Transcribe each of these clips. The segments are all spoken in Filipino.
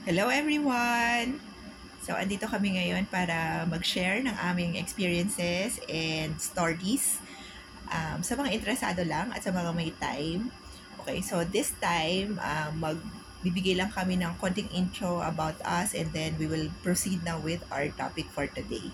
Hello everyone! So, andito kami ngayon para mag-share ng aming experiences and stories um, sa mga interesado lang at sa mga may time. Okay, so this time, um, magbibigay lang kami ng konting intro about us and then we will proceed now with our topic for today.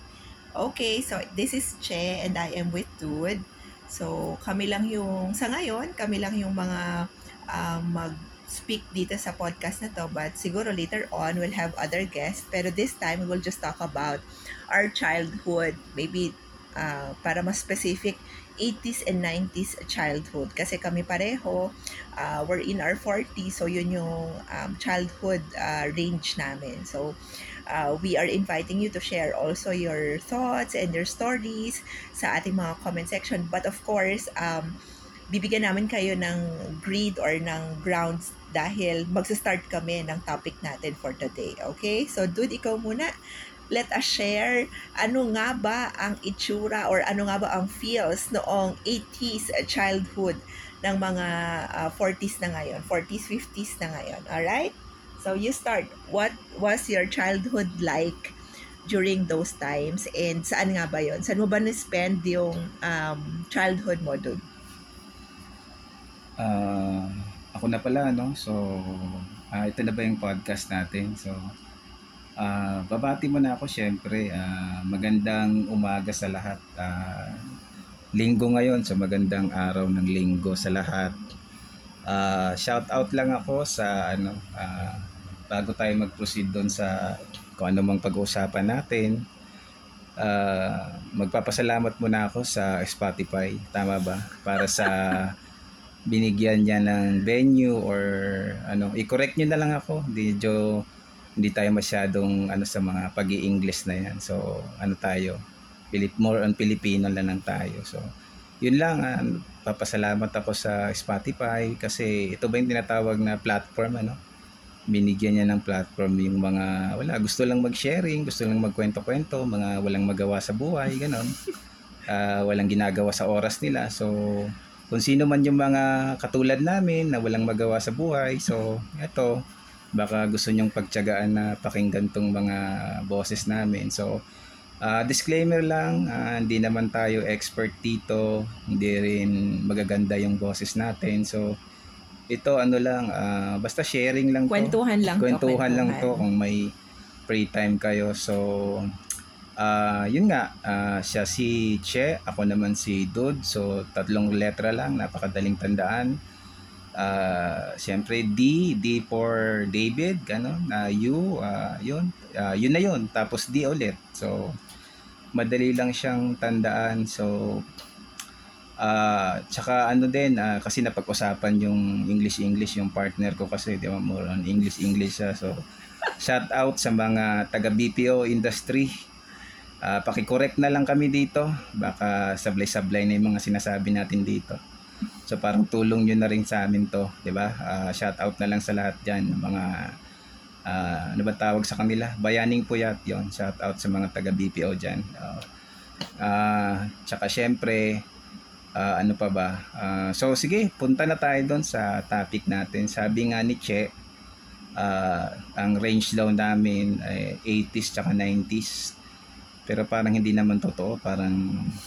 Okay, so this is Che and I am with Dude. So, kami lang yung, sa ngayon, kami lang yung mga um, mag speak dito sa podcast na to but siguro later on we'll have other guests. Pero this time we will just talk about our childhood. Maybe uh, para mas specific 80s and 90s childhood. Kasi kami pareho uh, we're in our 40s so yun yung um, childhood uh, range namin. So uh, we are inviting you to share also your thoughts and your stories sa ating mga comment section. But of course um, bibigyan namin kayo ng grid or ng grounds dahil magsa-start kami ng topic natin for today. Okay? So, dude, ikaw muna. Let us share ano nga ba ang itsura or ano nga ba ang feels noong 80s childhood ng mga uh, 40s na ngayon, 40s, 50s na ngayon. Alright? So, you start. What was your childhood like during those times and saan nga ba yon? Saan mo ba na-spend yung um, childhood mo, dude? Ah, ako na pala, no? So, ah, ito na ba yung podcast natin? So, ah, babati mo na ako syempre. Ah, magandang umaga sa lahat. Ah, linggo ngayon, so magandang araw ng linggo sa lahat. Ah, shout out lang ako sa ano, ah, bago tayo mag-proceed doon sa kung ano mang pag-uusapan natin. Ah, magpapasalamat muna ako sa Spotify, tama ba? Para sa binigyan niya ng venue or ano, i-correct niyo na lang ako. Hindi jo hindi tayo masyadong ano sa mga pag english na yan. So, ano tayo? Pilip more on Filipino lang lang tayo. So, yun lang. ah, papasalamat ako sa Spotify kasi ito ba yung tinatawag na platform ano? Binigyan niya ng platform yung mga wala gusto lang mag-sharing, gusto lang magkwento-kwento, mga walang magawa sa buhay, ganon. Ah, walang ginagawa sa oras nila. So, kung sino man yung mga katulad namin na walang magawa sa buhay. So, eto, baka gusto nyong pagtyagaan na pakinggan tong mga boses namin. So, ah, disclaimer lang, ah, hindi naman tayo expert dito, hindi rin magaganda yung boses natin. So, ito ano lang, ah, basta sharing lang to. Kwentuhan lang to. Kwentuhan lang to kung may free time kayo. So, ah yun nga, ah, siya si Che, ako naman si Dud. So, tatlong letra lang, napakadaling tandaan. Ah, Siyempre, D, D for David, gano'n. na U, ah, yun. Ah, yun na yun. Tapos D ulit. So, madali lang siyang tandaan. So, ah tsaka ano din, ah, kasi napag-usapan yung English-English yung partner ko kasi, di ba, more on English-English siya. So, shout out sa mga taga BPO industry. Ah, paki-correct na lang kami dito. Baka sablay-sablay na yung mga sinasabi natin dito. So parang tulong nyo na rin sa amin to, 'di ba? Ah, shout out na lang sa lahat diyan, mga ah, ano ba tawag sa kanila? Bayaning puyat 'yon. Shout out sa mga taga BPO diyan. Ah, ah, tsaka syempre ah, ano pa ba? Ah, so sige, punta na tayo doon sa topic natin. Sabi nga ni Che, ah, ang range daw namin ay 80s tsaka 90s. Pero parang hindi naman totoo, parang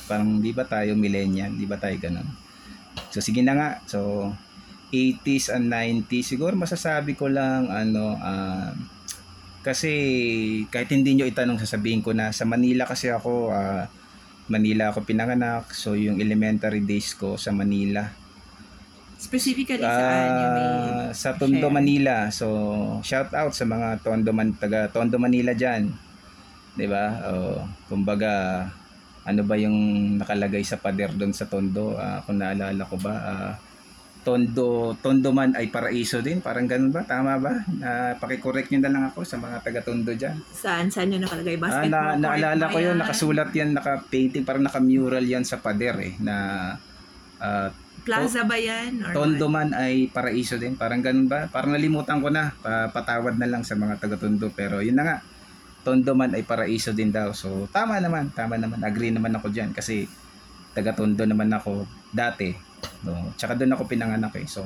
parang di ba tayo millennial, di ba tayo ganun? So sige na nga. So 80s and 90s siguro masasabi ko lang ano ah, kasi kahit hindi nyo itanong sasabihin ko na sa Manila kasi ako ah, Manila ako pinanganak so yung elementary days ko sa Manila Specifically saan yung may... Sa Tondo, share? Manila. So, shout out sa mga Tondo man taga Tondo, Manila diyan. 'Di ba? Oh, kumbaga ano ba yung nakalagay sa pader doon sa Tondo? Ah, kung naalala ko ba, ah, Tondo, Tondo man ay paraiso din. Parang ganun ba? Tama ba? Uh, paki-correct niyo na lang ako sa mga taga Tondo diyan. Saan? Saan yun nakalagay? Ah, Basketball na, court naalala ko yun, nakasulat yan, naka-painting, parang naka-mural yan sa pader eh, na ah, Plaza ba yan? Or Tondo what? man ay paraiso din. Parang ganun ba? Parang nalimutan ko na. Pa- patawad na lang sa mga taga Tondo. Pero yun na nga. Tondo man ay paraiso din daw. So tama naman. Tama naman. Agree naman ako dyan. Kasi taga Tondo naman ako dati. No? Tsaka doon ako pinanganak eh. So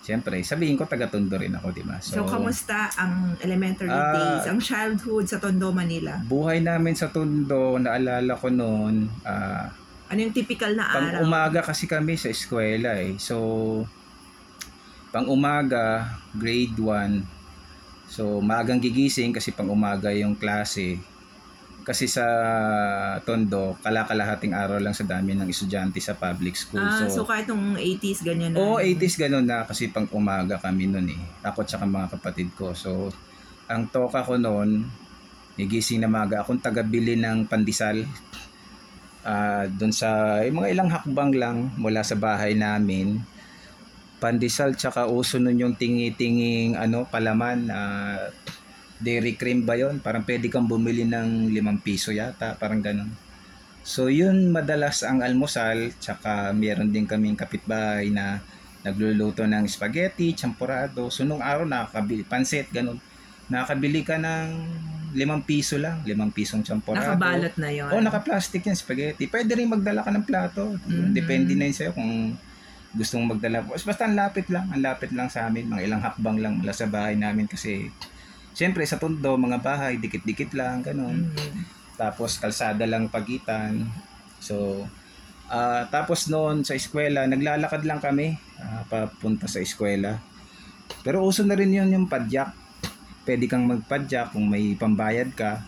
Siyempre, sabihin ko taga-tondo rin ako, di ba? So, kamusta ang elementary Ah, days, ang childhood sa Tondo, Manila? Buhay namin sa Tondo, naalala ko noon, ah, Ano yung typical na pang araw? umaga kasi kami sa eskwela eh. So, pang umaga, grade 1. So, maagang gigising kasi pang umaga yung klase. Kasi sa Tondo, kalakalahating araw lang sa dami ng estudyante sa public school. Ah, so, kahit nung 80s, ganyan na. Oo, 80s ganun na kasi pang umaga kami noon eh. Ako at saka mga kapatid ko. So, ang toka ko noon, nagising na maga. Akong tagabili ng pandesal. Ah, doon sa yung mga ilang hakbang lang mula sa bahay namin. Pandesal tsaka uso nun yung tingi-tinging ano, palaman. ah, dairy cream ba yon Parang pwede kang bumili ng limang piso yata. Parang ganun. So yun madalas ang almusal tsaka meron din kaming kapitbahay na nagluluto ng spaghetti, champurado. So nung araw nakakabili, pansit, ganun. Nakakabili ka ng limang piso lang, limang pisong champurado. Nakabalot na yon. Oh, naka-plastic yan spaghetti. Pwede rin magdala ka ng plato. Mhm. Depende na yun sa'yo kung gusto mong magdala. Basta ang lapit lang, ang lapit lang sa amin. Mga ilang hakbang lang mula sa bahay namin kasi Siyempre sa Tondo, mga bahay, dikit-dikit lang, ganun. Mhm. Tapos kalsada lang pagitan. So, ah, tapos noon sa eskwela, naglalakad lang kami ah, papunta sa eskwela. Pero uso na rin yun yung padyak. Pwede kang magpadyak kung may pambayad ka.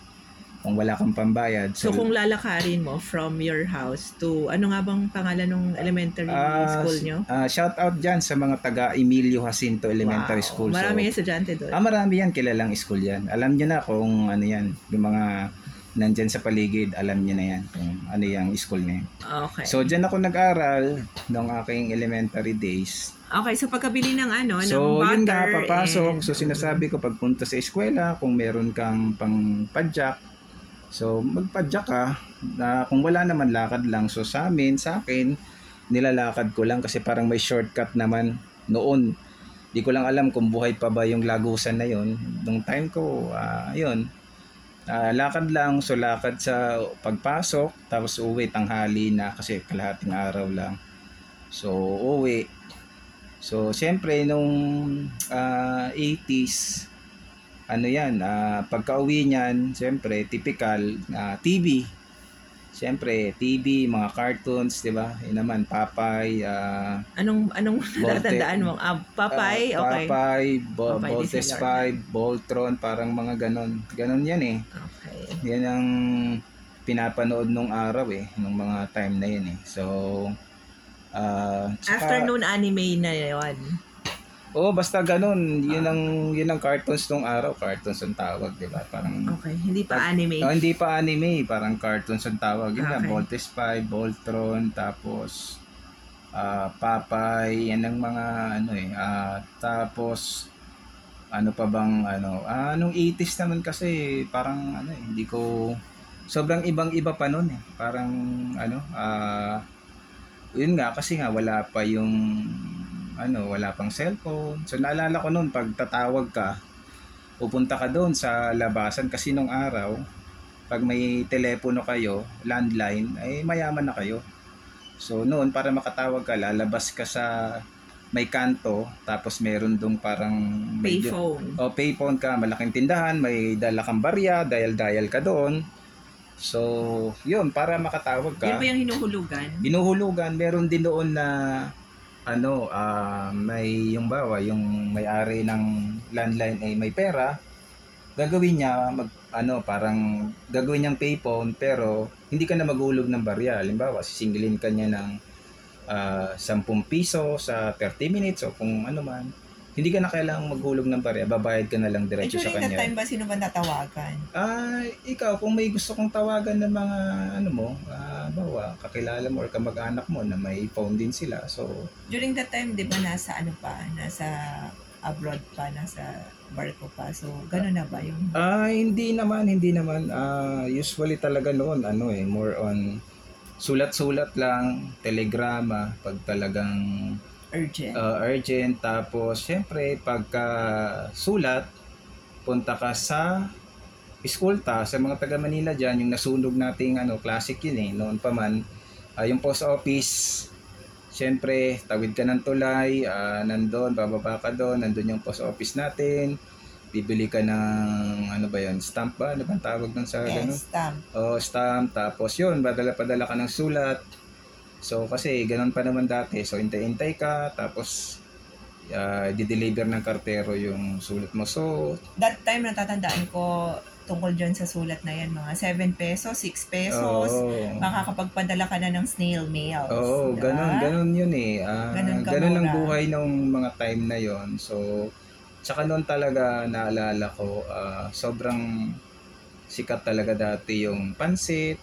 Kung wala kang pambayad. So, kung lalakarin mo from your house to, ano nga bang pangalan ng elementary Ah, school nyo? ah, shout out dyan sa mga taga Emilio Jacinto Elementary Wow. School. So, Maraming estudyante doon. Ah, marami yan, kilalang school yan. Alam nyo na kung ano yan, yung mga nandyan sa paligid, alam nyo na yan kung ano yung school na yan. okay. So, dyan ako nag-aral nung aking elementary days. okay, so pagkabili ng ano, ng So, yun nga, butter papasok. and- So, sinasabi ko, pagpunta sa eskwela, kung meron kang pang padyak, so, magpadyak ka. Na, kung wala naman, lakad lang. So, sa amin, sa akin, nilalakad ko lang kasi parang may shortcut naman noon. Di ko lang alam kung buhay pa ba yung lagusan na yon. Nung time ko, ah, yun. Ah, lakad lang, so lakad sa pagpasok, tapos uwi tanghali na kasi kalahating araw lang. So, uwi. So, siyempre, nung ah, 80s, ano yan, ah, pagka-uwi niyan, siyempre, typical, ah, TV. Siyempre, TV, mga cartoons, di ba? Yun naman, Papay, ah, Anong, anong natatandaan mo? Ah, papay? ah, okay. Papay, Bo- Papay, Voltes Disregard. 5, Voltron, parang mga ganon. Ganon yan eh. Okay. Yan ang pinapanood nung araw eh, nung mga time na yun eh. So, ah, tsaka- Afternoon anime na yun. Oo, basta ganun. Yun Ah. ang yun ang cartoons nung araw, cartoons ang tawag, 'di ba? Parang Okay, hindi pa anime. Oh, hindi pa anime, parang cartoons ang tawag. Yun nga, Okay. Voltes 5, Voltron, tapos ah Papay, yan ang mga ano eh. Ah, tapos ano pa bang ano, ah, nung 80s naman kasi parang ano eh, hindi ko sobrang ibang-iba pa noon eh. Parang ano, ah yun nga kasi nga wala pa yung ano, wala pang cellphone. So naalala ko noon pag tatawag ka, pupunta ka doon sa labasan kasi nung araw pag may telepono kayo, landline, ay mayaman na kayo. So noon para makatawag ka, lalabas ka sa may kanto, tapos meron dong parang Payphone. o payphone ka, malaking tindahan, may dala kang barya, dial-dial ka doon. So, yun, para makatawag ka. Yan ba yung hinuhulugan? Binuhulugan, meron din doon na ano, ah, may yung bawa, yung may-ari ng landline ay may pera, gagawin niya mag ano, parang gagawin niyang payphone pero hindi ka na maghulog ng barya. Halimbawa, sisingilin ka niya ng ah, 10 piso sa 30 minutes o kung ano man. Hindi ka na kailangang maghulog ng barya, babayad ka na lang diretso sa during that kanya. time ba, sino ba natawagan? Ah, ikaw kung may gusto kong tawagan ng mga ano mo, ah, bawa kakilala mo or kamag-anak mo na may phone din sila. So, During that time, di ba, nasa ano pa, nasa abroad pa, nasa barko pa. So, gano'n na ba yung ah hindi naman, hindi naman ah usually talaga noon ano eh, more on sulat-sulat lang, telegrama pag talagang urgent? uh, urgent tapos syempre pagka sulat punta ka sa eskolta sa mga taga Manila diyan yung nasunog nating ano classic yun eh noon pa man ah, yung post office Siyempre, tawid ka ng tulay, ah, nandun, bababa ka doon, nandun yung post office natin. Bibili ka ng, ano ba yun, stamp ba? Ano bang tawag doon sa ganun? Yes, stamp. O stamp, tapos yun, padala-padala ka ng sulat. So, kasi ganun pa naman dati. So, intay-intay ka, tapos uh, di-deliver ng kartero yung sulat mo. So, That time, natatandaan ko tungkol dyan sa sulat na yan, mga 7 pesos, 6 pesos. oo. Makakapagpadala ka na ng snail mail. Oo, ganun, ganun yun eh. Ah, Ganun ka ganun ang buhay nung mga time na yon. So, tsaka noon talaga naalala ko, ah, sobrang sikat talaga dati yung pansit,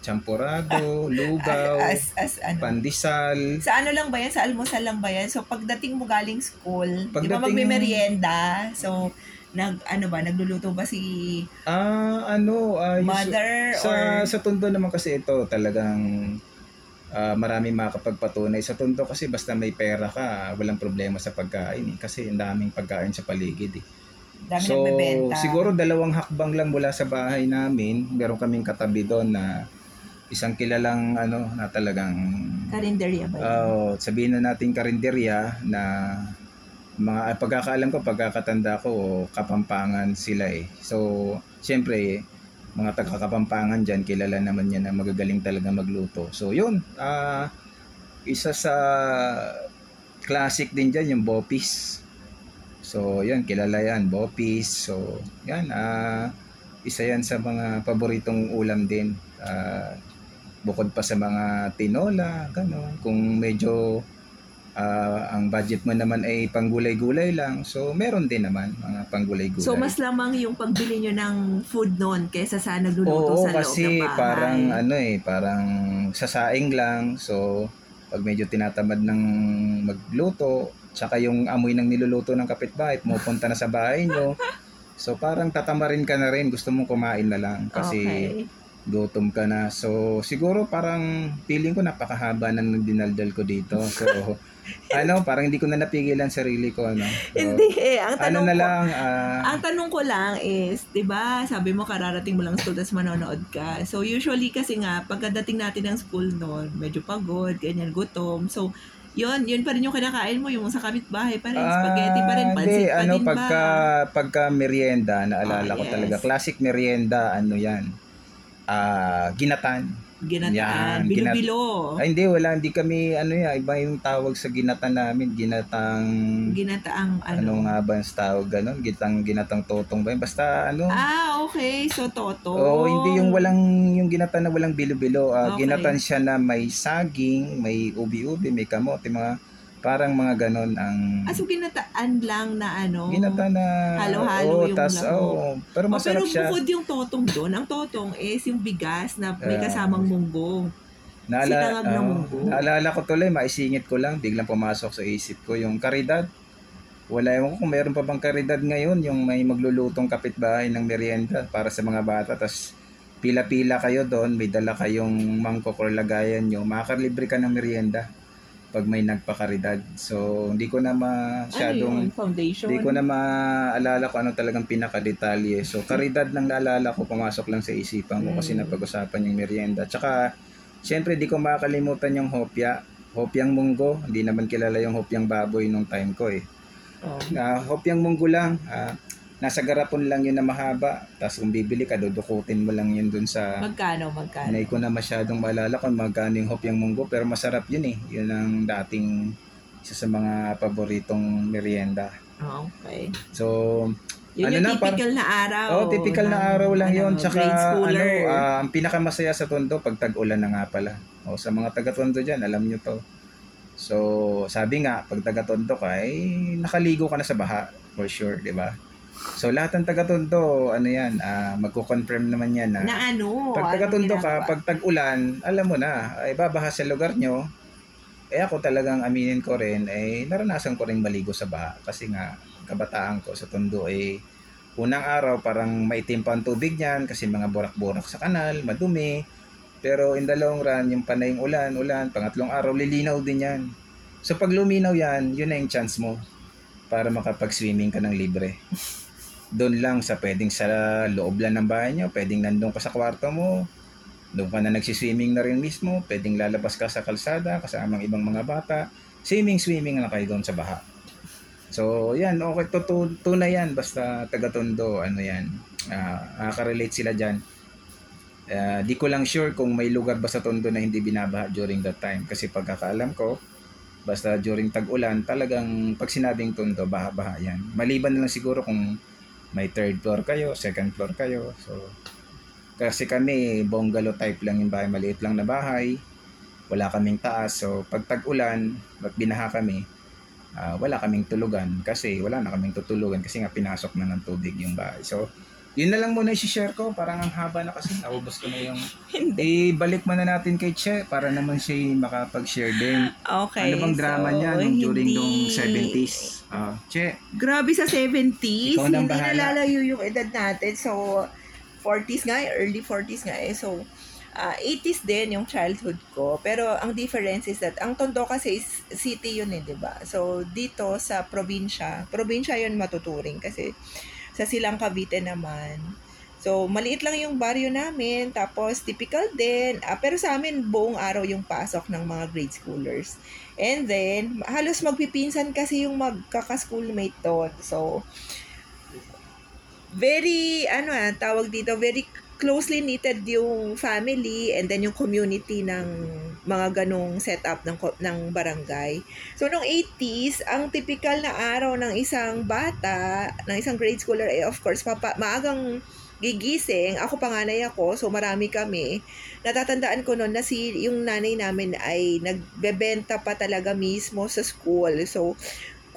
champurado, lugaw, As, as, ano, pandesal. Sa ano lang ba yan? Sa almusal lang ba yan? So, pagdating mo galing school, di ba Pagdating- magme-merienda? So, nag, ano ba, nagluluto ba si Ah, ano, yung- mother sa, or... sa Tondo naman kasi ito talagang ah, maraming makakapagpatunay. Sa Tondo kasi basta may pera ka, walang problema sa pagkain eh. Kasi ang daming pagkain sa paligid eh. Dami so, nagbebenta. siguro dalawang hakbang lang mula sa bahay namin, meron kaming katabi doon na isang kilalang ano na talagang Karinderya ba yun? oh, sabihin na natin karinderya na mga ah, pagkakaalam ko, pagkakatanda ko, kapampangan sila eh. So, siyempre, mga taga-kapampangan dyan, kilala naman yan na magagaling talaga magluto. So, yun. ah isa sa classic din dyan, yung Bopis. So, yan, kilala yan, Bopis. So, yan, ah isa yan sa mga paboritong ulam din. Ah, bukod pa sa mga tinola, gano'n. Kung medyo ah, ang budget mo naman ay panggulay-gulay lang, so meron din naman mga panggulay-gulay. So, mas lamang yung pagbili nyo ng food noon kaysa sa nagluluto Oo, sa loob kasi ng bahay. parang ano eh, parang sasaing lang. So, pag medyo tinatamad ng magluto, tsaka yung amoy ng niluluto ng kapitbahay, pumupunta na sa bahay nyo. So, parang tatamarin ka na rin. Gusto mong kumain na lang kasi okay. Gutom ka na. So, siguro parang feeling ko napakahaba na ng dinaldal ko dito. So, ano, parang hindi ko na napigilan sarili ko. Ano? So, Hindi eh. Ang Ano tanong na ko, lang, ah, ang tanong ko lang is, 'di ba, sabi mo kararating mo lang school tapos manonood ka. So usually kasi nga pagkadating natin ng school noon, medyo pagod, ganyan gutom. So yun, yun pa rin yung kinakain mo, yung sa kapitbahay pa rin, spaghetti pa rin, Ah, pansit hindi, pa ano, din pagka, ba? pagka merienda, naalala Ah, ko yes. talaga, classic merienda, ano yan, ah ginatan. Ginataan, Yan, bilo-bilo. Ay, hindi, wala, hindi kami, ano yan, iba yung tawag sa ginatan namin, ginatang, Ginataang ano. ano nga ba yung tawag, ganon, ginatang, ginatang totong ba yun, basta, ano, Ah, okay. So, toto. Oo, hindi yung walang yung ginatan na walang bilo-bilo. Ah, Okay. Ginatan siya na may saging, may ubi-ubi, may kamote, mga parang mga ganon ang Ah, so ginataan lang na ano. ginatan na Halo-halo oo, yung tas, lahok. oo, pero Oh, masarap pero siya. bukod yung totong doon, ang totong is yung bigas na may Ah. kasamang munggong. sinangag na oo, munggo. naalala ko tuloy, maisingit ko lang, biglang pumasok sa isip ko yung karidad. Wala ewan ko kung meron pa bang karidad ngayon, yung may maglulutong kapitbahay ng merienda para sa mga bata. Tapos pila-pila kayo doon, may dala kayong mangkok or lagayan nyo, makakalibre ka ng merienda pag may nagpakaridad. So, hindi ko na Ano masyadong yun? Foundation? hindi ko na maalala ko ano talagang pinakadetalye. So, karidad ng naalala ko, pumasok lang sa isipan ko kasi Mm. napag-usapan yung merienda. Tsaka, syempre, di ko makakalimutan yung hopya. Hopyang munggo. Hindi naman kilala yung hopyang baboy nung time ko eh. Oh. Uh, hopyang munggo lang. ah, nasa garapon lang yun na mahaba. Tapos kung bibili ka, dudukutin mo lang yun dun sa... Magkano, magkano? Hindi ko na masyadong maalala kung magkano yung hopyang munggo. Pero masarap yun eh. Yun ang dating isa sa mga paboritong merienda. Oh, okay. So, Yun Ano yung na, typical na araw. Oh, typical na ng, araw lang ano, 'yon. Tsaka ano, ah, ang pinakamasaya sa Tondo pag tag-ulan na nga pala. O sa mga taga-Tondo diyan, alam niyo 'to. So, sabi nga, pag taga-Tondo ka, eh, nakaligo ka na sa baha, for sure, 'di ba? So, lahat ng taga-Tondo, ano 'yan, ah, magko-confirm naman 'yan na, na ano? pag taga-Tondo ka, pag tag-ulan, alam mo na, ay babaha sa lugar nyo. Eh ako talagang aminin ko rin, eh naranasan ko rin maligo sa baha kasi nga kabataan ko sa Tondo eh unang araw parang maitim pa ang tubig niyan kasi mga burak-burak sa kanal, madumi. Pero in the long run, yung panayong ulan, ulan, pangatlong araw, lilinaw din yan. So pag luminaw yan, yun na yung chance mo para makapag-swimming ka ng libre. Doon lang sa pwedeng sa loob lang ng bahay nyo, pwedeng nandun ka sa kwarto mo, Doon ka na nagsiswimming na rin mismo, pwedeng lalabas ka sa kalsada kasamang ibang mga bata. Swimming-swimming na kayo doon sa baha. So, yan, okay, tunay yan, basta taga-tondo, ano yan, uh, nakaka-relate sila dyan. Ah, di ko lang sure kung may lugar ba sa tondo na hindi binabaha during that time. Kasi pagkakaalam ko, basta during tag-ulan, talagang pag sinabing tondo, baha-baha yan. Maliban na lang siguro kung may third floor kayo, second floor kayo. So, kasi kami, bungalow type lang yung bahay, maliit lang na bahay. Wala kaming taas. So, pag tag-ulan, at binaha kami, ah, wala kaming tulugan kasi wala na kaming tutulugan kasi nga pinasok na ng tubig yung bahay. So, yun na lang muna i-share ko. Parang ang haba na kasi. Naubos ko na yung... Hindi. Ibalik mo na natin kay Che para naman siya makapag-share din. Okay. ano bang drama so, niya nung during hindi- nung 70s? Ah, che, Grabe sa 70s. Ikaw hindi nalalayo yung edad natin. So, 40s nga early 40s nga eh. So, ah, 80s din yung childhood ko. Pero ang difference is that, ang Tondo kasi is city yun eh, di ba? So, dito sa probinsya, probinsya yun matuturing kasi sa Silang Cavite naman. So, maliit lang yung baryo namin. Tapos, typical din. Ah, pero sa amin, buong araw yung pasok ng mga grade schoolers. And then, halos magpipinsan kasi yung magkaka-schoolmate doon. So, very, ano ah, tawag dito, very closely knitted yung family and then yung community ng mga ganong setup ng, ng barangay. So, nung 80s, ang typical na araw ng isang bata, ng isang grade schooler, eh, of course, papa, maagang gigising. Ako panganay ako, so marami kami. Natatandaan ko noon na si yung nanay namin ay nagbebenta pa talaga mismo sa school. So,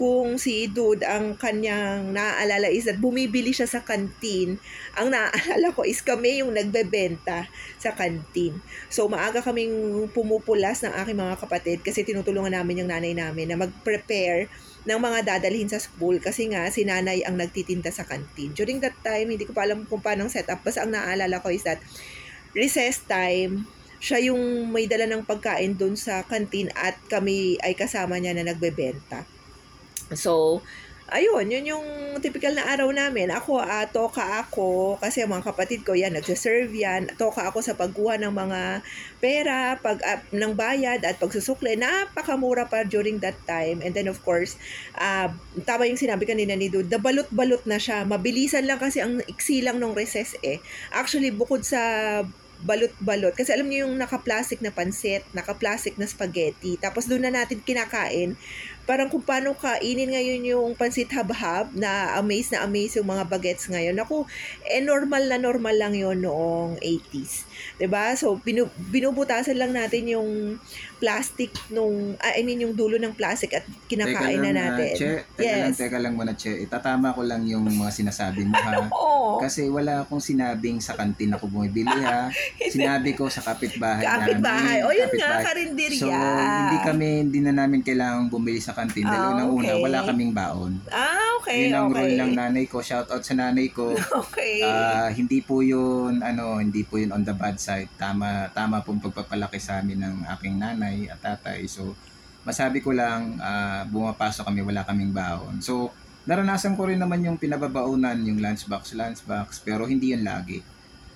kung si Dude, ang kanyang naaalala is that bumibili siya sa kantin. Ang naaalala ko is kami yung nagbebenta sa kantin. So, maaga kaming pumupulas ng aking mga kapatid kasi tinutulungan namin yung nanay namin na mag-prepare ng mga dadalhin sa school kasi nga si nanay ang nagtitinda sa kantin. During that time, hindi ko pa alam kung paano ang setup. Basta ang naalala ko is that recess time, siya yung may dala ng pagkain doon sa kantin at kami ay kasama niya na nagbebenta. So, ayun, yun yung typical na araw namin. Ako, ah, toka ako, kasi mga kapatid ko, yan, nagsaserve yan. Toka ako sa pagkuha ng mga pera, pag, ah, ng bayad at pagsusukle. Napakamura pa during that time. And then, of course, ah, tama yung sinabi kanina ni Dude, balot-balot na siya. Mabilisan lang kasi ang iksi lang nung recess eh. Actually, bukod sa balot-balot. Kasi alam niyo yung naka-plastic na pansit, naka-plastic na spaghetti. Tapos doon na natin kinakain. Parang kung paano kainin ngayon yung pansit habhab na amaze na amaze yung mga bagets ngayon. Ako, eh normal na normal lang yon noong 80s. 'Di ba So, binu- binubutasan lang natin yung plastic nung, ah, I mean yung dulo ng plastic at kinakain na ah, natin. che, teka lang, Yes. teka lang muna, Che. Itatama ko lang yung mga sinasabi mo, ha? Oo. Kasi wala akong sinabing sa kantin ako bumibili, ha? Sinabi ko sa kapitbahay Kapit-bahay. namin. O yun nga, kapitbahay. karinderya. So, hindi kami, hindi na namin kailangang bumili sa kantin. Dahil Ah, unang-una, okay. wala kaming baon. Ah, okay, Yun ang okay. rule ng nanay ko. Shout out sa nanay ko. Okay. Ah, hindi po yun ano, hindi po yun on the bad side. Tama tama pong pagpapalaki sa amin ng aking nanay at tatay. So masabi ko lang ah, bumapasok kami wala kaming baon. So naranasan ko rin naman yung pinababaunan yung lunchbox lunchbox pero hindi yun lagi.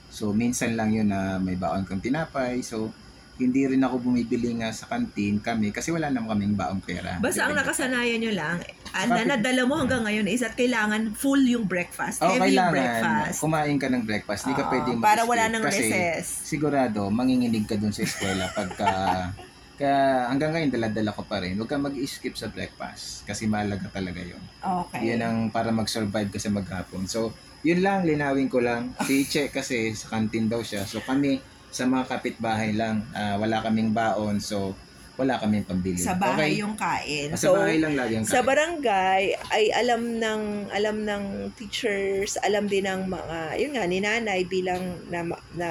So minsan lang yun na may baon kang tinapay. So hindi rin ako bumibili nga sa kantin kami kasi wala naman kaming baong pera. Basta ang nakasanayan nyo lang, ang kapit- nadala mo hanggang ngayon is at kailangan full yung breakfast. Oh, heavy yung kailangan breakfast. kumain ka ng breakfast. Hindi ka Oo, pwedeng Para wala nang kasi recess. sigurado manginginig ka dun sa eskwela pagka kaya hanggang ngayon dala-dala ko pa rin. Huwag kang mag-skip sa breakfast kasi mahalaga talaga yun. Okay. Yun ang para mag-survive kasi maghapon. So, yun lang, linawin ko lang. Si Che kasi sa kantin daw siya. So, kami sa mga kapitbahay lang, ah, wala kaming baon. So, wala kaming pambili. Sa bahay Okay? yung kain. Ah, Sa So, bahay lang lagi ang sa kain. barangay ay alam ng alam ng teachers, alam din ng mga yun nga ni nanay bilang na, na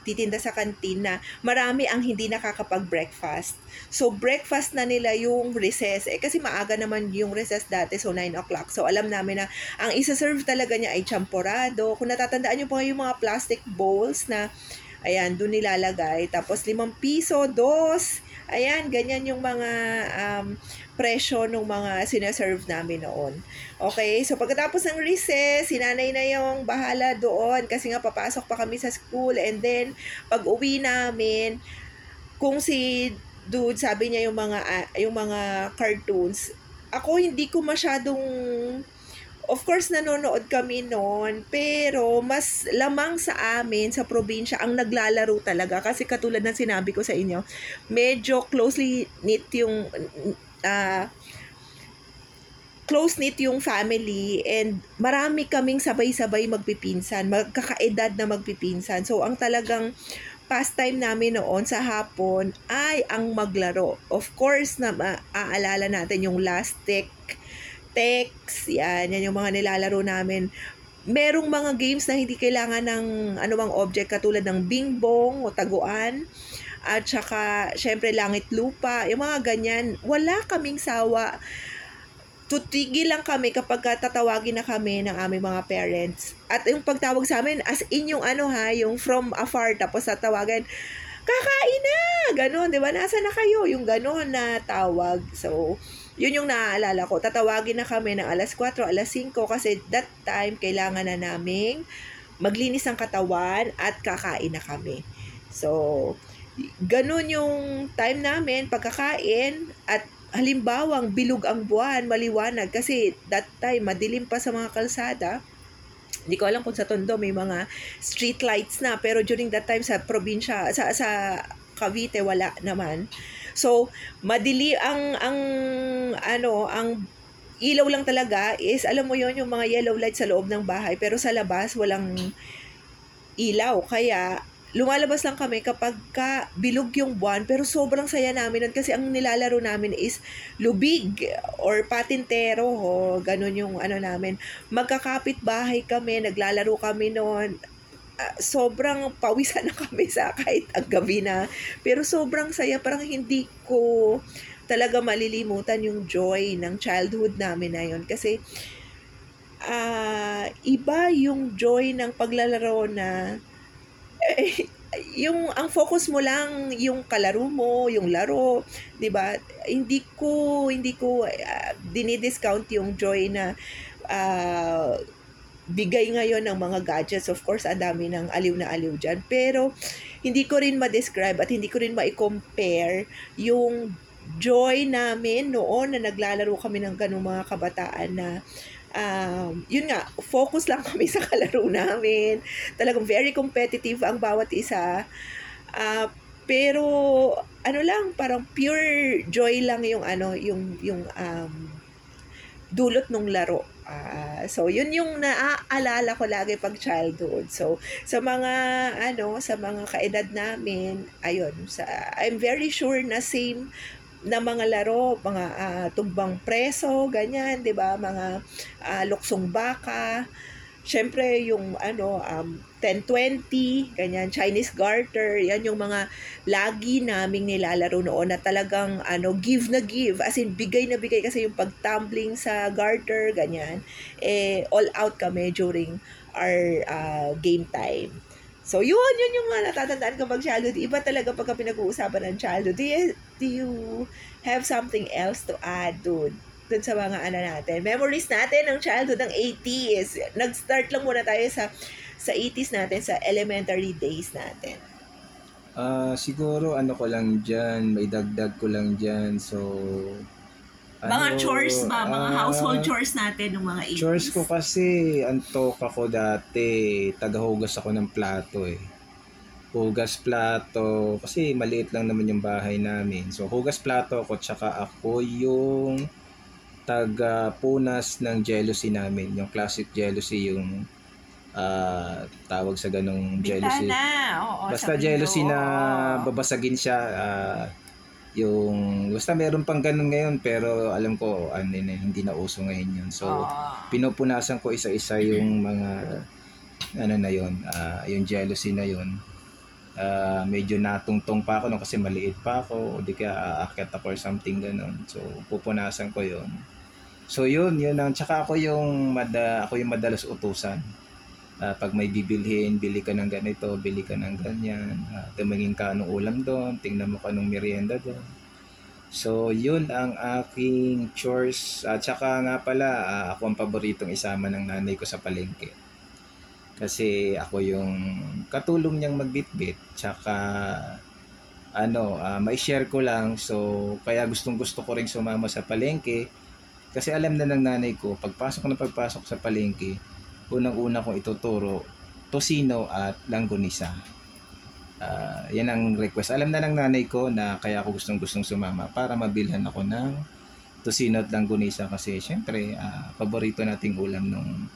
titinda sa kantin na marami ang hindi nakakapag-breakfast. So, breakfast na nila yung recess. Eh, kasi maaga naman yung recess dati, so 9 o'clock. So, alam namin na ang isa-serve talaga niya ay champorado. Kung natatandaan niyo pa yung mga plastic bowls na Ayan, doon nilalagay. Tapos, limang piso, dos. Ayan, ganyan yung mga um, presyo ng mga sinaserve namin noon. Okay, so pagkatapos ng recess, si nanay na yung bahala doon kasi nga papasok pa kami sa school and then pag uwi namin, kung si dude sabi niya yung mga ah, yung mga cartoons, ako hindi ko masyadong Of course, nanonood kami noon, pero mas lamang sa amin, sa probinsya, ang naglalaro talaga. Kasi katulad ng sinabi ko sa inyo, medyo closely knit yung ah, close knit yung family and marami kaming sabay-sabay magpipinsan, magkakaedad na magpipinsan. So ang talagang pastime namin noon sa hapon ay ang maglaro. Of course na maaalala natin yung last tech text, yan, yan yung mga nilalaro namin. Merong mga games na hindi kailangan ng anumang object katulad ng bingbong o taguan at saka syempre langit lupa, yung mga ganyan. Wala kaming sawa tutigil lang kami kapag tatawagin na kami ng aming mga parents. At yung pagtawag sa amin, as in yung ano ha, yung from afar, tapos tatawagan, kakain na! Ganon, di ba? Nasa na kayo? Yung ganon na tawag. So, yun yung naaalala ko. Tatawagin na kami ng alas 4, alas 5 kasi that time kailangan na naming maglinis ng katawan at kakain na kami. So, ganun yung time namin, pagkakain at halimbawang bilog ang buwan, maliwanag kasi that time madilim pa sa mga kalsada. Hindi ko alam kung sa Tondo may mga street lights na pero during that time sa probinsya sa sa Cavite wala naman. So, madili ang ang ano, ang ilaw lang talaga is alam mo yon yung mga yellow light sa loob ng bahay pero sa labas walang ilaw. Kaya lumalabas lang kami kapag ka bilog yung buwan pero sobrang saya namin nun kasi ang nilalaro namin is lubig or patintero o ganun yung ano namin. Magkakapit bahay kami naglalaro kami noon ah, sobrang pawisan na kami sa kahit ang gabi na. Pero sobrang saya, parang hindi ko talaga malilimutan yung joy ng childhood namin na yun. Kasi ah iba yung joy ng paglalaro na eh, yung ang focus mo lang yung kalaro mo, yung laro, 'di ba? Hindi ko hindi ko uh, dinidiscount yung joy na ah, bigay ngayon ng mga gadgets. Of course, ang dami ng aliw na aliw dyan. Pero, hindi ko rin ma-describe at hindi ko rin ma-compare yung joy namin noon na naglalaro kami ng ganung mga kabataan na um, yun nga, focus lang kami sa kalaro namin. Talagang very competitive ang bawat isa. Ah, pero ano lang, parang pure joy lang yung ano, yung yung um, dulot ng laro. Ah, so yun yung naaalala ko lagi pag childhood. So sa mga ano, sa mga kaedad namin, ayun, sa I'm very sure na same na mga laro, mga ah, tumbang preso, ganyan, 'di ba? Mga ah, luksong baka. Syempre yung ano um 10-20, ganyan, Chinese garter, yan yung mga lagi naming nilalaro noon na talagang ano, give na give, as in bigay na bigay kasi yung pagtumbling sa garter, ganyan, eh, all out kami during our uh, game time. So, yun, yun yung mga natatandaan ko pag childhood. Iba talaga pagka pinag-uusapan ng childhood. Do you, do you have something else to add, dude? dun sa mga ano natin. Memories natin ng childhood ng 80s. Nag-start lang muna tayo sa sa 80s natin, sa elementary days natin. Ah, siguro ano ko lang diyan, may dagdag ko lang diyan. So mga ano, chores ba? Mga ah, household chores natin ng mga 80s. Chores ko kasi antok ako dati, tagahugas ako ng plato eh. Hugas plato, kasi maliit lang naman yung bahay namin. So hugas plato ako, tsaka ako yung taga punas ng jealousy namin. Yung classic jealousy, yung ah, tawag sa ganong jealousy. Bintana. Oo, Basta jealousy na babasagin siya ah, yung basta meron pang ganun ngayon pero alam ko ano eh, hindi na uso ngayon yun. So Oo. pinupunasan ko isa-isa yung mga ano na yun, ah, yung jealousy na yun. Ah, medyo natungtong pa ako no kasi maliit pa ako o di kaya aakyat ako or something ganun. So pupunasan ko yun. So yun, yun ang tsaka ako yung mada, ako yung madalas utusan. Ah, pag may bibilhin, bili ka ng ganito, bili ka ng ganyan. Uh, tumingin ka anong ulam doon, tingnan mo ka merienda doon. So, yun ang aking chores. At saka nga pala, ah, ako ang paboritong isama ng nanay ko sa palengke. Kasi ako yung katulong niyang magbitbit. Tsaka, ano, ah, may share ko lang. So, kaya gustong gusto ko rin sumama sa palengke. Kasi alam na ng nanay ko, pagpasok na pagpasok sa palengke, unang-una kong ituturo, tosino at langgonisa. Ah, yan ang request. Alam na ng nanay ko na kaya ako gustong gustong sumama para mabilhan ako ng tosino at langgonisa kasi syempre ah, paborito nating ulam nung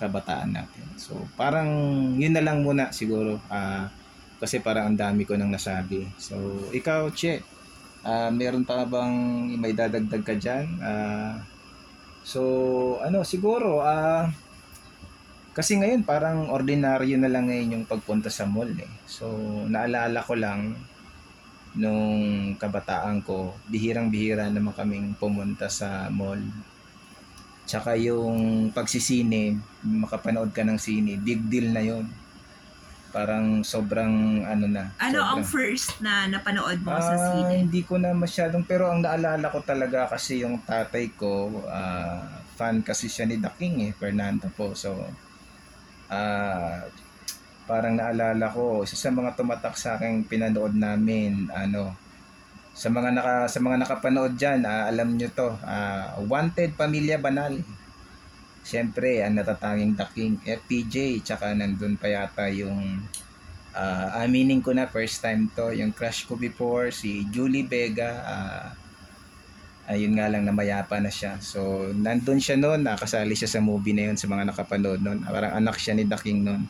kabataan natin. So parang yun na lang muna siguro ah, kasi parang ang dami ko nang nasabi. So ikaw, Che, ah, meron pa bang may dadagdag ka dyan? Ah, so ano siguro ah kasi ngayon parang ordinaryo na lang ngayon yung pagpunta sa mall eh. So naalala ko lang nung kabataan ko, bihirang-bihira naman kaming pumunta sa mall. Tsaka yung pagsisine, makapanood ka ng sine, big deal na yon Parang sobrang ano na. Ano ang sobrang- first na napanood mo sa Ah, sine? hindi ko na masyadong pero ang naalala ko talaga kasi yung tatay ko ah, fan kasi siya ni The King eh, Fernando po. So parang naalala ko isa sa mga tumatak sa aking pinanood namin ano sa mga naka sa mga nakapanood diyan alam nyo to ah, Wanted Pamilya Banal. Siyempre, ang natatanging The King, FPJ, tsaka nandun pa yata yung Ah, aminin ko na first time to yung crush ko before si Julie Vega ah ayun nga lang namayapa na siya. So nandun siya noon nakasali siya sa movie na yun sa mga nakapanood noon. Parang anak siya ni The King noon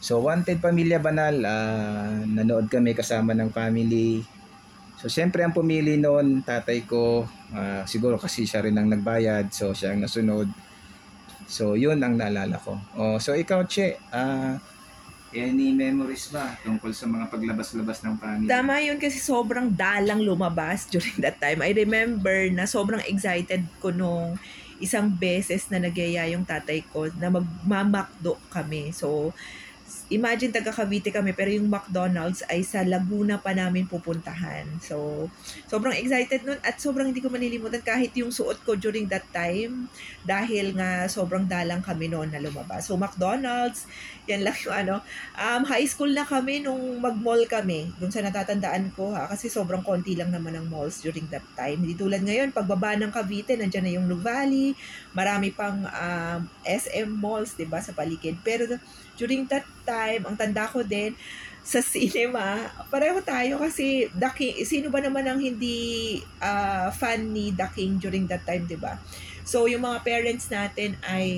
so Wanted Pamilya Banal ah, nanood kami kasama ng family so siyempre ang pumili noon tatay ko ah, siguro kasi siya rin ang nagbayad so siya ang nasunod so yun ang naalala ko oh, so ikaw Che ah Any memories ba tungkol sa mga paglabas-labas ng family? Tama yun kasi sobrang dalang lumabas during that time. I remember na sobrang excited ko nung isang beses na nagyaya yung tatay ko na magmamakdo kami. So, imagine taga Cavite kami pero yung McDonald's ay sa Laguna pa namin pupuntahan. So, sobrang excited nun at sobrang hindi ko malilimutan kahit yung suot ko during that time dahil nga sobrang dalang kami noon na lumabas. So, McDonald's, yan lang yung ano, um, high school na kami nung mag-mall kami. Doon sa natatandaan ko ha, kasi sobrang konti lang naman ang malls during that time. Hindi tulad ngayon, pagbaba ng Cavite, nandiyan na yung Nuvali, marami pang um, SM malls, 'di ba sa paligid. Pero during that time, ang tanda ko din, sa cinema, pareho tayo kasi The King, sino ba naman ang hindi ah, fan ni The King during that time, 'di ba? So yung mga parents natin ay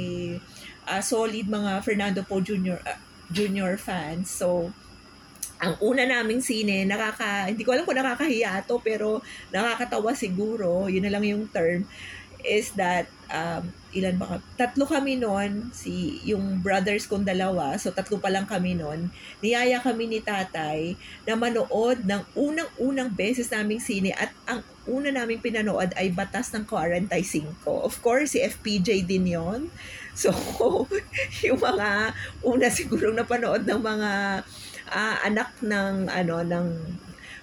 ah, solid mga Fernando Poe Jr. ah, Junior fans. So ang una naming sine, nakaka, hindi ko alam kung nakakahiya to, pero nakakatawa siguro, yun na lang yung term, is that, um, ilan ba ka- Tatlo kami noon, si, yung brothers kong dalawa, so tatlo pa lang kami noon, niyaya kami ni tatay na manood ng unang-unang beses naming sine at ang una naming pinanood ay Batas ng 45. Of course, si FPJ din yon So, yung mga una siguro napanood ng mga ah, anak ng ano ng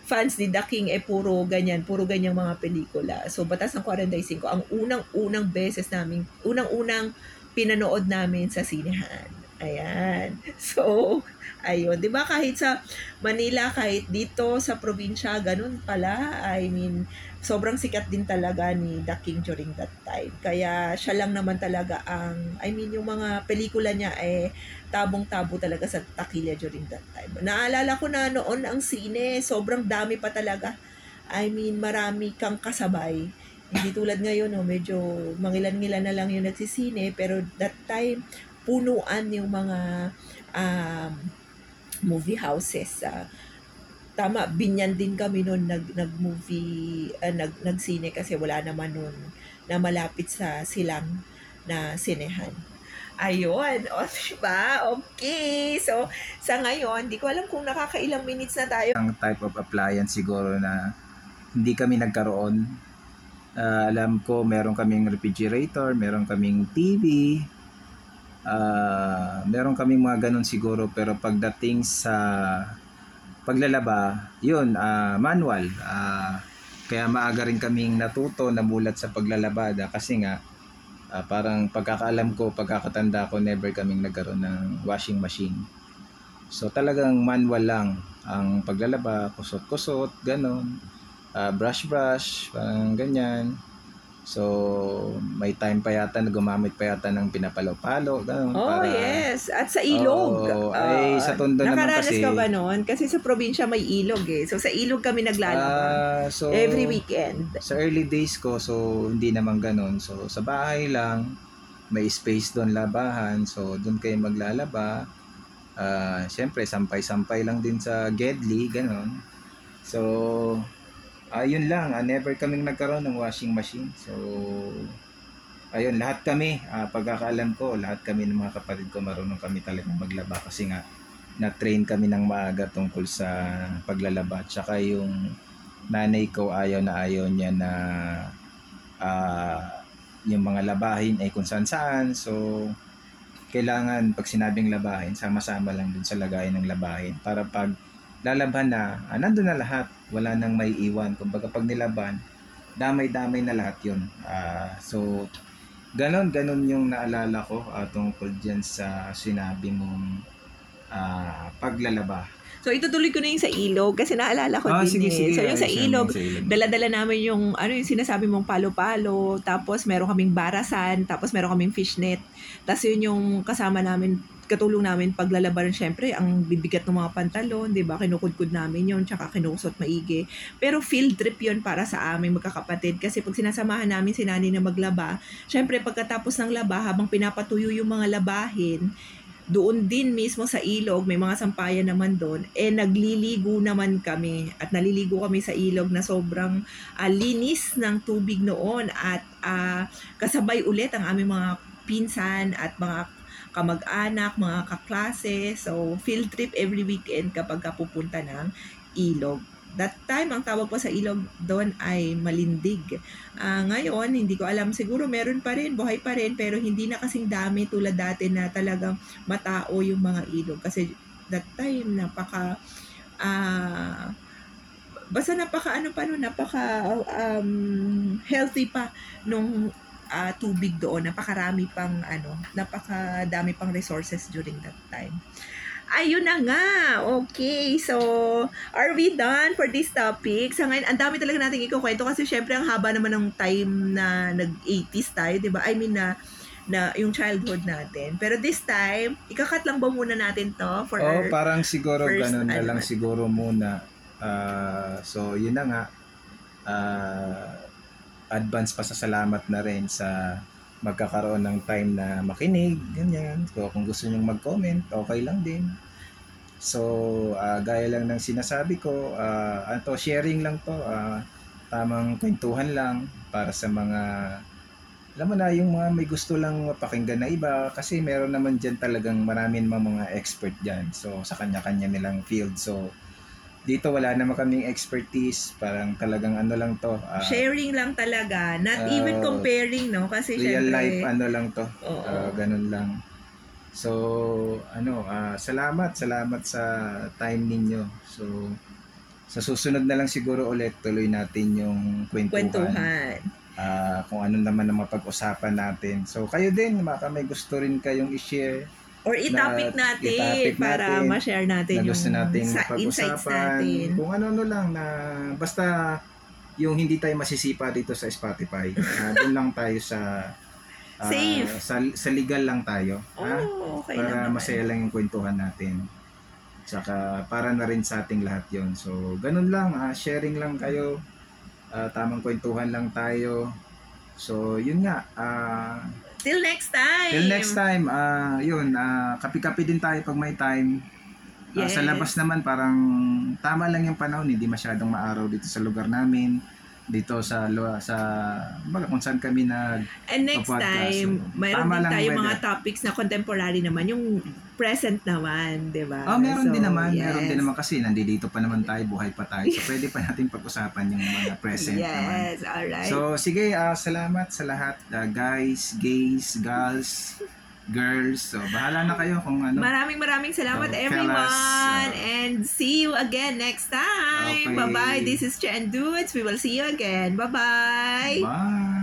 fans ni The King eh puro ganyan, puro ganyang mga pelikula. So Batas ng 45 ang unang-unang beses namin, unang-unang pinanood namin sa sinehan. Ayan. So, ayun, 'di ba kahit sa Manila, kahit dito sa probinsya, ganun pala. I mean, sobrang sikat din talaga ni The King during that time. Kaya siya lang naman talaga ang, I mean, yung mga pelikula niya eh, tabong-tabo talaga sa takilya during that time. Naalala ko na noon ang sine, sobrang dami pa talaga. I mean, marami kang kasabay. Hindi tulad ngayon, no, medyo mangilan-ngilan na lang yung nagsisine, pero that time, punuan yung mga um, movie houses. ah. Tama, binyan din kami noon nag, nag-movie, ah, nag, nagsine kasi wala naman noon na malapit sa silang na sinehan. Ayun, o diba? Okay. So, sa ngayon, di ko alam kung nakakailang minutes na tayo. Ang type of appliance siguro na hindi kami nagkaroon. Ah, alam ko meron kaming refrigerator, meron kaming TV, ah, meron kaming mga ganun siguro pero pagdating sa paglalaba, yun, ah, manual. Ah, Kaya maaga rin kaming natuto na mulat sa paglalabada kasi nga ah, parang pagkakaalam ko, pagkakatanda ko, never kaming nagkaroon ng washing machine. So talagang manual lang ang paglalaba, kusot-kusot, ganon. Ah, brush-brush, parang ganyan. So, may time pa yata na gumamit pa yata ng pinapalo-palo, ganon. Oh, yes. At sa ilog. Oo, ay, Ah, sa Tondo naman nakaranas kasi- ka ba noon? Kasi sa probinsya may ilog eh. So sa ilog kami naglalaba. Ah, so, Every weekend. Sa early days ko, so hindi naman ganun. So sa bahay lang, may space doon labahan. So doon kayo maglalaba. Ah, Siyempre, sampay-sampay lang din sa Gedli, ganun. So, ayun lang. ah, never kaming nagkaroon ng washing machine. So, ayun, lahat kami, ah, pagkakaalam ko, lahat kami ng mga kapatid ko, marunong kami talagang maglaba kasi nga, na-train kami ng maaga tungkol sa paglalaba. Tsaka yung nanay ko ayaw na ayaw niya na ah, yung mga labahin ay kung saan. So, kailangan pag sinabing labahin, sama-sama lang dun sa lagayan ng labahin para pag lalabhan na, ah, nandun na lahat. Wala nang may iwan. Kumbaga pag nilaban, damay-damay na lahat yun. Ah, so, ganon, ganon yung naalala ko ah, tungkol dyan sa sinabi mong ah, paglalaba. So itutuloy ko na yung sa ilog kasi naalala ko Ah, din sige, eh. sige. So yung sa Ayos yan, ilog, yung sa ilog. dala-dala namin yung ano yung sinasabi mong palo-palo, tapos meron kaming barasan, tapos meron kaming fishnet. Tapos yun yung kasama namin, katulong namin paglalabaran syempre, ang bibigat ng mga pantalon, 'di ba? Kinukudkud namin yun, tsaka kinusot maigi. Pero field trip yun para sa aming magkakapatid kasi pag sinasamahan namin si Nani na maglaba, syempre pagkatapos ng laba, habang pinapatuyo yung mga labahin, doon din mismo sa ilog, may mga sampayan naman doon, eh nagliligo naman kami at naliligo kami sa ilog na sobrang ah, linis ng tubig noon at ah, kasabay ulit ang aming mga pinsan at mga kamag-anak, mga kaklase. So, field trip every weekend kapag ka pupunta ng ilog. That time, ang tawag pa sa ilog doon ay malindig. Ah, ngayon, hindi ko alam, siguro meron pa rin, buhay pa rin, pero hindi na kasing dami tulad dati na talagang matao yung mga ilog. Kasi that time, napaka, ah, basta napaka, ano pa no, napaka um, healthy pa nung ah, tubig doon. Napakarami pang, ano, napakadami pang resources during that time. Ayun na nga. Okay. So, are we done for this topic? Sa ngayon, ang dami talaga nating ikukwento kasi syempre ang haba naman ng time na nag-80s tayo, di ba? I mean na na yung childhood natin. Pero this time, ikakat lang ba muna natin to for Oh, our... parang siguro first, ganun na ano, lang siguro muna. Ah, so, yun na nga. Ah, advance pa sa salamat na rin sa magkakaroon ng time na makinig, ganyan. So, kung gusto nyong mag-comment, okay lang din. So, ah, gaya lang ng sinasabi ko, ah, ano to, sharing lang to, ah, tamang kwentuhan lang para sa mga alam mo na yung mga may gusto lang mapakinggan na iba kasi meron naman dyan talagang marami namang mga expert dyan so sa kanya-kanya nilang field so dito wala naman kaming expertise parang talagang ano lang to ah, Sharing lang talaga. Not Ah, even comparing, no? Kasi real syempre... life ano lang to Oo. Ah, ganun lang so ano ah, salamat salamat sa time ninyo so sa susunod na lang siguro ulit tuloy natin yung kwentuhan, kwentuhan. Ah, kung ano naman ang mapag-usapan natin so kayo din baka may gusto rin kayong i-share Or i-topic na- natin i-topic para natin ma-share natin na yung gusto nating sa insights natin. kung ano-ano lang na basta yung hindi tayo masisipa dito sa Spotify ah, doon lang tayo sa ah, Safe. sa, sa legal lang tayo ha? Oh, okay para naman. masaya lang yung kwentuhan natin Tsaka para na rin sa ating lahat yon So, ganun lang. ah, sharing lang kayo. ah, tamang kwentuhan lang tayo. So, yun nga. ah, Till next time! till next time, ah, yun. ah, kapi-kapi din tayo pag may time. Ah, Sa Yes. labas naman, parang tama lang yung panahon. Hindi masyadong maaraw dito sa lugar namin. Dito sa sa baga kung saan kami nag And next podcast. time, mayroon din tayo mga topics na contemporary naman. Yung present naman, di ba? Ah, meron So, din naman, meron yes. din naman kasi nandito pa naman tayo, buhay pa tayo. So pwede pa natin pag-usapan yung mga present naman. Yes, alright. So sige, ah, salamat sa lahat, ah, guys, gays, gals, girls. So, bahala na kayo kung ano. Maraming maraming salamat Oh, everyone fellas, uh, and see you again next time. Okay. Bye-bye. This is Chen Dudes. We will see you again. Bye-bye. Bye!